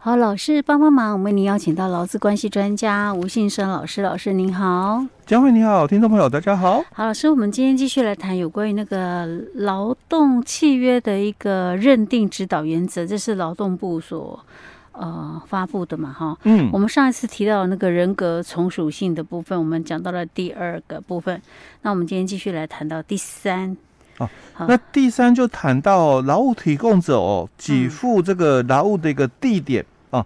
好，老师帮帮忙，我们为您邀请到劳资关系专家吴信生老师，老师您好，江慧你好，听众朋友大家好。好，老师，我们今天继续来谈有关于那个劳动契约的一个认定指导原则，这是劳动部所呃发布的嘛？哈，嗯，我们上一次提到那个人格从属性的部分，我们讲到了第二个部分，那我们今天继续来谈到第三。哦，那第三就谈到劳务提供者哦，给付这个劳务的一个地点啊，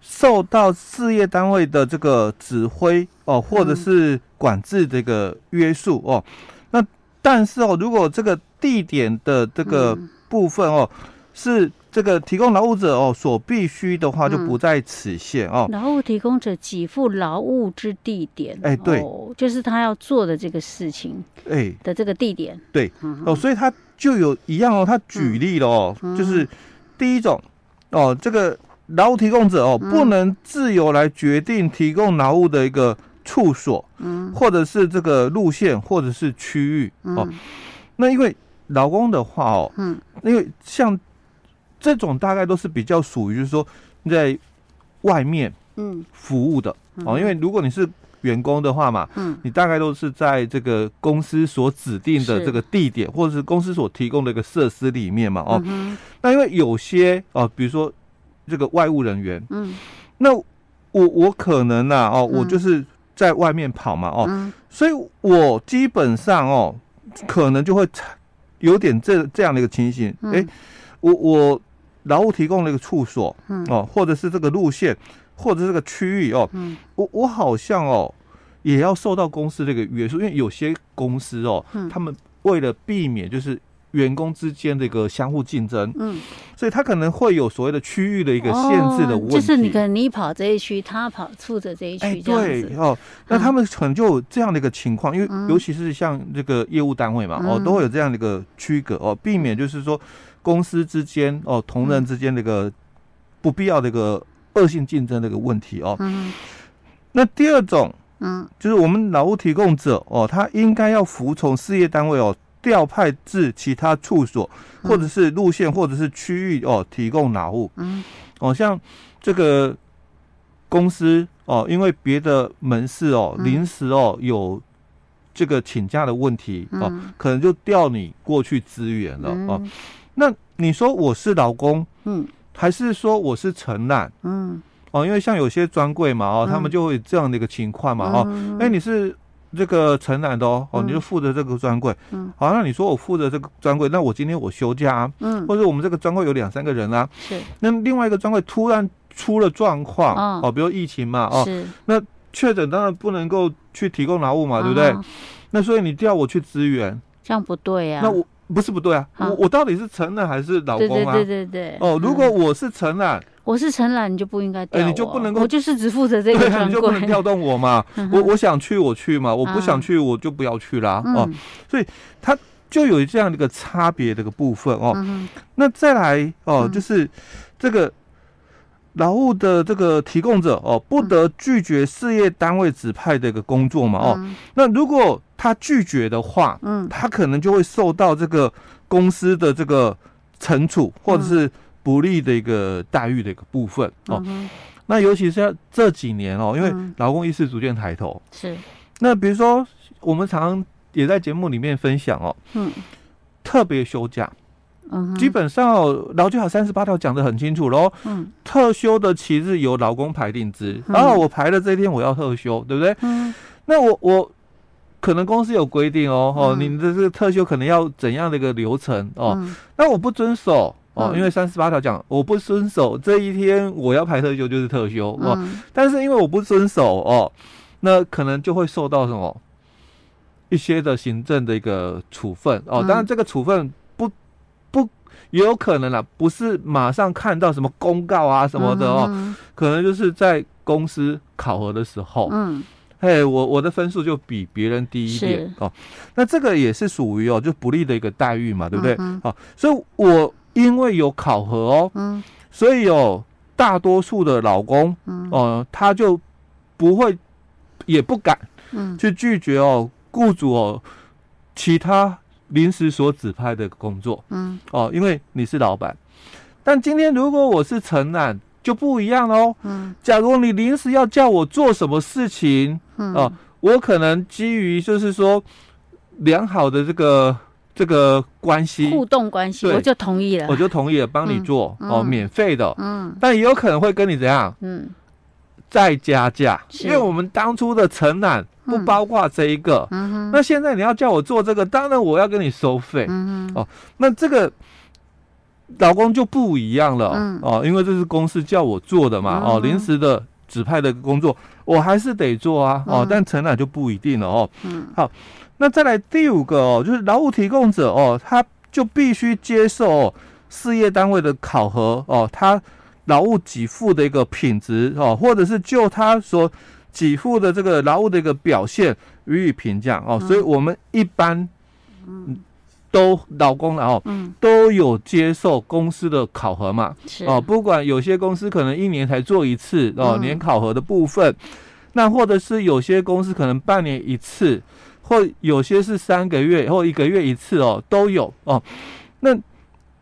受到事业单位的这个指挥哦，或者是管制这个约束哦。那但是哦，如果这个地点的这个部分哦是。这个提供劳务者哦所必须的话就不在此限哦。劳务提供者给付劳务之地点，哎，对，就是他要做的这个事情，哎。的这个地点，对。哦，所以他就有一样哦，他举例了哦，就是第一种哦，这个劳务提供者哦不能自由来决定提供劳务的一个处所，嗯，或者是这个路线或者是区域哦。那因为劳工的话哦，嗯，因为像。这种大概都是比较属于，就是说在外面嗯。服务的哦，因为如果你是员工的话嘛，嗯，你大概都是在这个公司所指定的这个地点，或者是公司所提供的一个设施里面嘛，哦，那因为有些哦，比如说这个外务人员，嗯，那我我可能呐，哦，我就是在外面跑嘛，哦，所以我基本上哦，可能就会有点这这样的一个情形，哎，我我。劳务提供的一个处所，嗯，哦，或者是这个路线，或者是这个区域哦，嗯，我我好像哦，也要受到公司这个约束，因为有些公司哦，嗯，他们为了避免就是员工之间的一个相互竞争，嗯，所以他可能会有所谓的区域的一个限制的问题，就是你可能你跑这一区，他跑负责这一区，对哦，那他们可能就有这样的一个情况，因为尤其是像这个业务单位嘛，哦，都会有这样的一个区隔哦，避免就是说。公司之间哦，同仁之间那个不必要的一个恶性竞争的一个问题哦。嗯。那第二种，嗯，就是我们劳务提供者哦，他应该要服从事业单位哦调派至其他处所，或者是路线，或者是区域哦提供劳务。嗯。哦，像这个公司哦，因为别的门市哦临时哦有这个请假的问题哦，可能就调你过去支援了哦。那你说我是老工，嗯，还是说我是承揽，嗯，哦，因为像有些专柜嘛，哦，他们就会这样的一个情况嘛，哦，哎，你是这个承揽的哦，哦，你就负责这个专柜，嗯，好，那你说我负责这个专柜，那我今天我休假啊，嗯，或者我们这个专柜有两三个人啊，是，那另外一个专柜突然出了状况，哦，比如疫情嘛，哦，是，那确诊当然不能够去提供劳务嘛，对不对？那所以你调我去支援，这样不对呀，那我。不是不对啊，我我到底是承揽还是老公啊？对对对对哦，如果我是承揽，我是承揽，你就不应该调我，你就不能够，我就是只负责这个，你就不能调动我嘛。我我想去我去嘛，我不想去我就不要去啦。哦。所以他就有这样的一个差别的一个部分哦。那再来哦，就是这个。劳务的这个提供者哦，不得拒绝事业单位指派的一个工作嘛哦，那如果他拒绝的话，嗯，他可能就会受到这个公司的这个惩处或者是不利的一个待遇的一个部分哦。那尤其是这几年哦，因为劳工意识逐渐抬头，是。那比如说我们常常也在节目里面分享哦，嗯，特别休假。基本上哦，劳基法三十八条讲得很清楚喽。嗯，特休的期日由劳工排定之。然后我排了这一天，我要特休，对不对？嗯。那我我可能公司有规定哦，哦，你的这个特休可能要怎样的一个流程哦？那我不遵守哦，因为三十八条讲我不遵守这一天我要排特休就是特休哦。但是因为我不遵守哦，那可能就会受到什么？一些的行政的一个处分哦。当然这个处分不不。也有可能啦，不是马上看到什么公告啊什么的哦，嗯、可能就是在公司考核的时候，嗯，嘿，我我的分数就比别人低一点哦，那这个也是属于哦，就不利的一个待遇嘛，对不对？嗯、哦，所以我因为有考核哦，嗯，所以哦大多数的老公，嗯，哦，他就不会也不敢，嗯，去拒绝哦，雇主哦，其他。临时所指派的工作，嗯，哦，因为你是老板，但今天如果我是承揽就不一样喽。嗯，假如你临时要叫我做什么事情，嗯，哦，我可能基于就是说良好的这个这个关系互动关系，我就同意了，我就同意了帮你做哦，免费的。嗯，但也有可能会跟你怎样？嗯，再加价，因为我们当初的承揽不包括这一个。那现在你要叫我做这个，当然我要跟你收费。哦，那这个。劳工就不一样了，嗯、哦，因为这是公司叫我做的嘛，嗯、哦，临时的指派的工作，我还是得做啊，嗯、哦，但承揽就不一定了哦。嗯，好，那再来第五个哦，就是劳务提供者哦，他就必须接受、哦、事业单位的考核哦，他劳务给付的一个品质哦，或者是就他所给付的这个劳务的一个表现予以评价哦，嗯、所以我们一般嗯。都老公了哦，嗯，都有接受公司的考核嘛，哦，不管有些公司可能一年才做一次哦，年考核的部分，嗯、那或者是有些公司可能半年一次，或有些是三个月或一个月一次哦，都有哦，那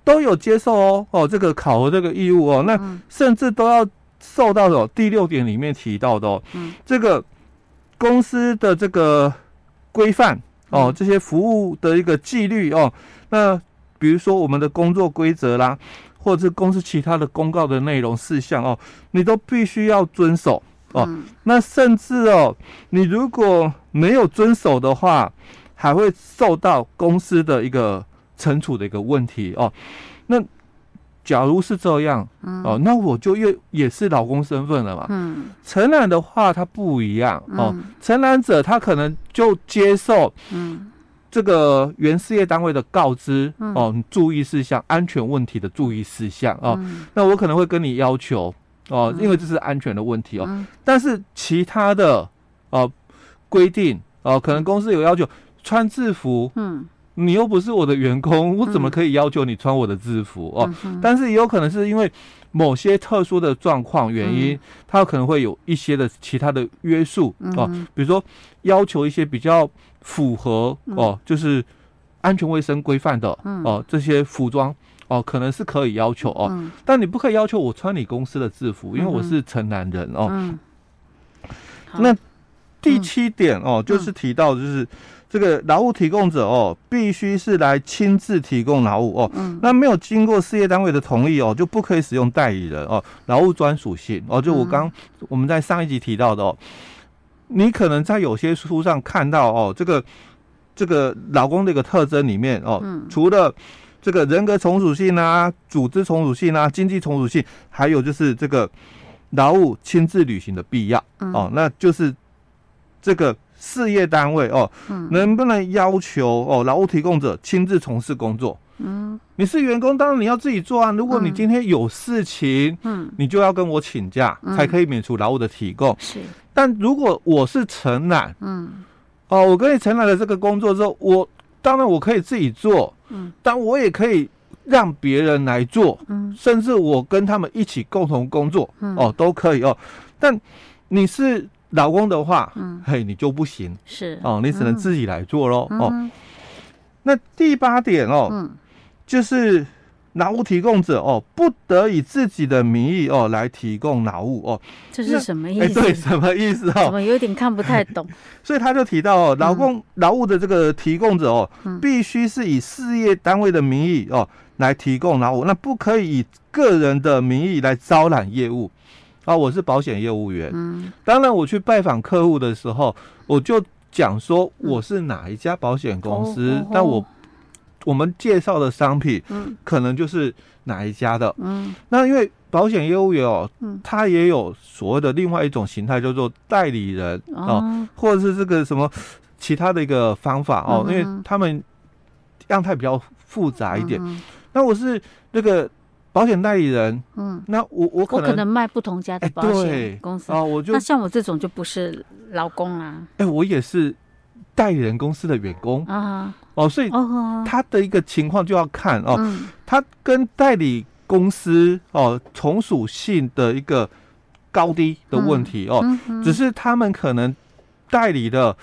都有接受哦哦这个考核这个义务哦，那甚至都要受到哦第六点里面提到的哦，嗯，这个公司的这个规范。哦，这些服务的一个纪律哦，那比如说我们的工作规则啦，或者是公司其他的公告的内容事项哦，你都必须要遵守哦。嗯、那甚至哦，你如果没有遵守的话，还会受到公司的一个惩处的一个问题哦。那假如是这样，嗯、哦，那我就又也是老公身份了嘛。嗯，承揽的话，它不一样哦。承揽、嗯、者他可能就接受，嗯，这个原事业单位的告知，嗯、哦，注意事项、安全问题的注意事项哦。嗯、那我可能会跟你要求哦，因为这是安全的问题哦。嗯、但是其他的哦规定哦，可能公司有要求穿制服，嗯。你又不是我的员工，我怎么可以要求你穿我的制服？哦？但是也有可能是因为某些特殊的状况原因，他可能会有一些的其他的约束哦，比如说要求一些比较符合哦，就是安全卫生规范的哦，这些服装哦，可能是可以要求哦，但你不可以要求我穿你公司的制服，因为我是城南人哦。那第七点哦，就是提到就是。这个劳务提供者哦，必须是来亲自提供劳务哦。嗯。那没有经过事业单位的同意哦，就不可以使用代理人哦。劳务专属性哦，就我刚我们在上一集提到的哦，你可能在有些书上看到哦，这个这个劳工的一个特征里面哦，除了这个人格从属性啊、组织从属性啊、经济从属性，还有就是这个劳务亲自履行的必要哦，那就是这个。事业单位哦，能不能要求哦劳务提供者亲自从事工作？嗯，你是员工，当然你要自己做啊。如果你今天有事情，嗯，你就要跟我请假，才可以免除劳务的提供。是，但如果我是承揽，嗯，哦，我跟你承揽了这个工作之后，我当然我可以自己做，嗯，但我也可以让别人来做，嗯，甚至我跟他们一起共同工作，哦，都可以哦。但你是。劳工的话，嗯，嘿，你就不行，是哦，你只能自己来做喽，嗯、哦。那第八点哦，嗯，就是劳务提供者哦，不得以自己的名义哦来提供劳务哦。这是什么意思？对，什么意思哦？我有点看不太懂。所以他就提到哦，劳工劳务的这个提供者哦，嗯、必须是以事业单位的名义哦来提供劳务，那不可以以个人的名义来招揽业务。啊，我是保险业务员。嗯，当然我去拜访客户的时候，我就讲说我是哪一家保险公司，嗯、但我我们介绍的商品，嗯，可能就是哪一家的。嗯，那因为保险业务员哦，嗯，他也有所谓的另外一种形态，叫做代理人哦，哦，或者是这个什么其他的一个方法哦，嗯、因为他们样态比较复杂一点。嗯、那我是那个。保险代理人，嗯，那我我可能，我可能卖不同家的保险公司。啊，我就那像我这种就不是劳工啦，哎，我也是代理人公司的员工。啊，哦，所以他的一个情况就要看哦，他跟代理公司哦从属性的一个高低的问题哦，只是他们可能代理的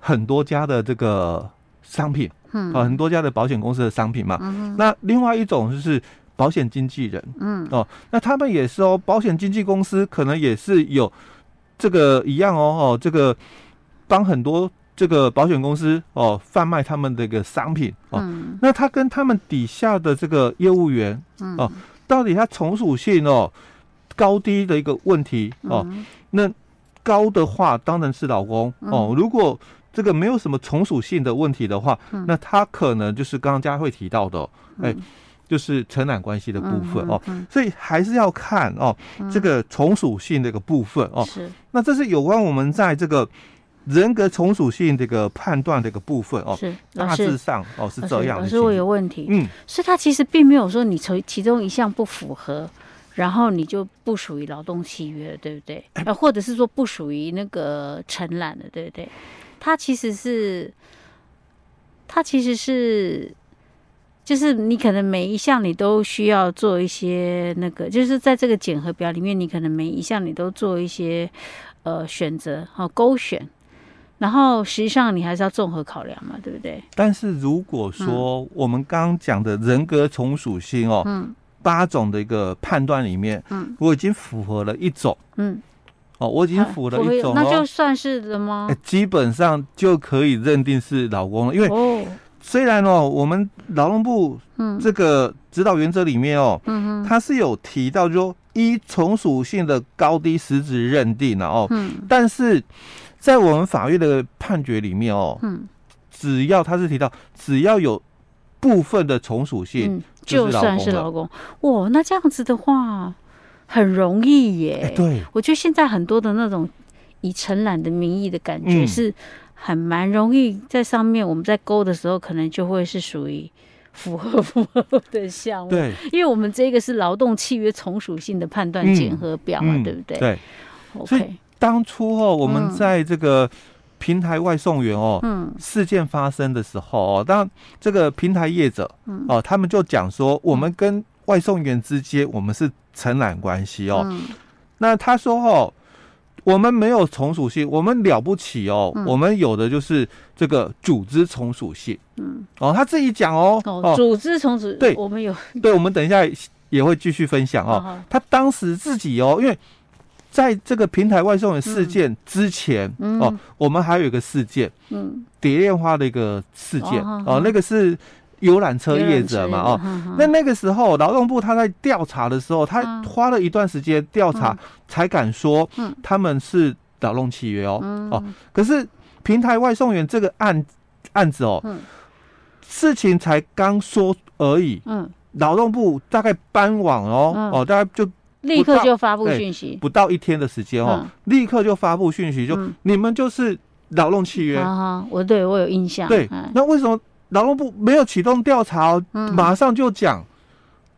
很多家的这个商品，嗯，很多家的保险公司的商品嘛，那另外一种就是。保险经纪人，嗯。哦，那他们也是哦，保险经纪公司可能也是有这个一样哦哦，这个帮很多这个保险公司哦贩卖他们的一个商品哦，嗯、那他跟他们底下的这个业务员哦，到底他从属性哦高低的一个问题哦，那高的话当然是老公哦，如果这个没有什么从属性的问题的话，那他可能就是刚刚佳慧提到的，哎、欸。就是承揽关系的部分哦，所以还是要看哦，这个从属性的一个部分哦。是，那这是有关我们在这个人格从属性这个判断的一个部分哦。是，大致上哦是这样的。老师，我有问题。嗯，所以他其实并没有说你从其中一项不符合，然后你就不属于劳动契约，对不对？呃，或者是说不属于那个承揽的，对不对？他其实是，他其实是。就是你可能每一项你都需要做一些那个，就是在这个检核表里面，你可能每一项你都做一些呃选择和勾选，然后实际上你还是要综合考量嘛，对不对？但是如果说我们刚刚讲的人格从属性哦，嗯，八种的一个判断里面，嗯，我已经符合了一种，嗯，哦，我已经符合了一种，那就算是的吗？基本上就可以认定是老公了，因为哦。虽然哦，我们劳动部这个指导原则里面哦，嗯，它是有提到说依从属性的高低实质认定了哦，嗯，但是在我们法院的判决里面哦，嗯，只要他是提到只要有部分的从属性，就算是劳工，哇，那这样子的话很容易耶。对，我觉得现在很多的那种以承揽的名义的感觉是。还蛮容易在上面，我们在勾的时候，可能就会是属于符合符合的项目。对，因为我们这个是劳动契约从属性的判断检核表嘛，嗯嗯、对不对？对。所以当初哦，我们在这个平台外送员哦，嗯，事件发生的时候哦，当这个平台业者哦，他们就讲说，我们跟外送员之间，我们是承揽关系哦。嗯、那他说哦。我们没有从属性，我们了不起哦。嗯、我们有的就是这个组织从属性。嗯，哦，他自己讲哦，哦，组织从属，对，我们有，对，我们等一下也会继续分享哦。哦他当时自己哦，因为在这个平台外送的事件之前、嗯、哦，我们还有一个事件，嗯，蝶恋花的一个事件。哦，哦，那个是。游览车业者嘛，哦，那那个时候劳动部他在调查的时候，他花了一段时间调查，才敢说他们是劳动契约哦，哦，可是平台外送员这个案案子哦，事情才刚说而已，嗯，劳动部大概搬网哦，哦，大概就立刻就发布讯息，不到一天的时间哦，立刻就发布讯息，就你们就是劳动契约，我对我有印象，对，那为什么？劳动部没有启动调查，马上就讲，嗯、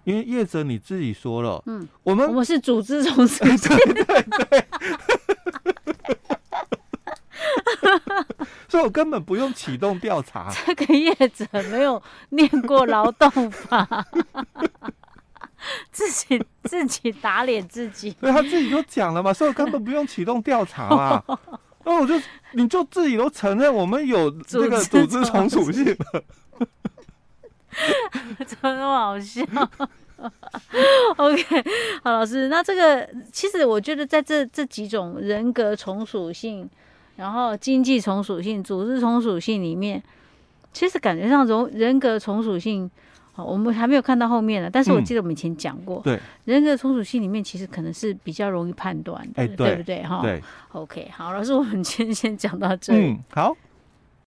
因为业者你自己说了，嗯，我们我们是组织从事，对对对，所以我根本不用启动调查。这个业者没有念过劳动法，自己自己打脸自己，对他自己就讲了嘛，所以我根本不用启动调查嘛。那我就，你就自己都承认我们有这个组织从属性了，怎么那么好笑？OK，好，老师，那这个其实我觉得在这这几种人格从属性，然后经济从属性、组织从属性里面，其实感觉上人人格从属性。好，我们还没有看到后面呢，但是我记得我们以前讲过，对人格从属性里面其实可能是比较容易判断的，对不对？哈，对，OK，好，老师，我们今天先讲到这里。嗯，好。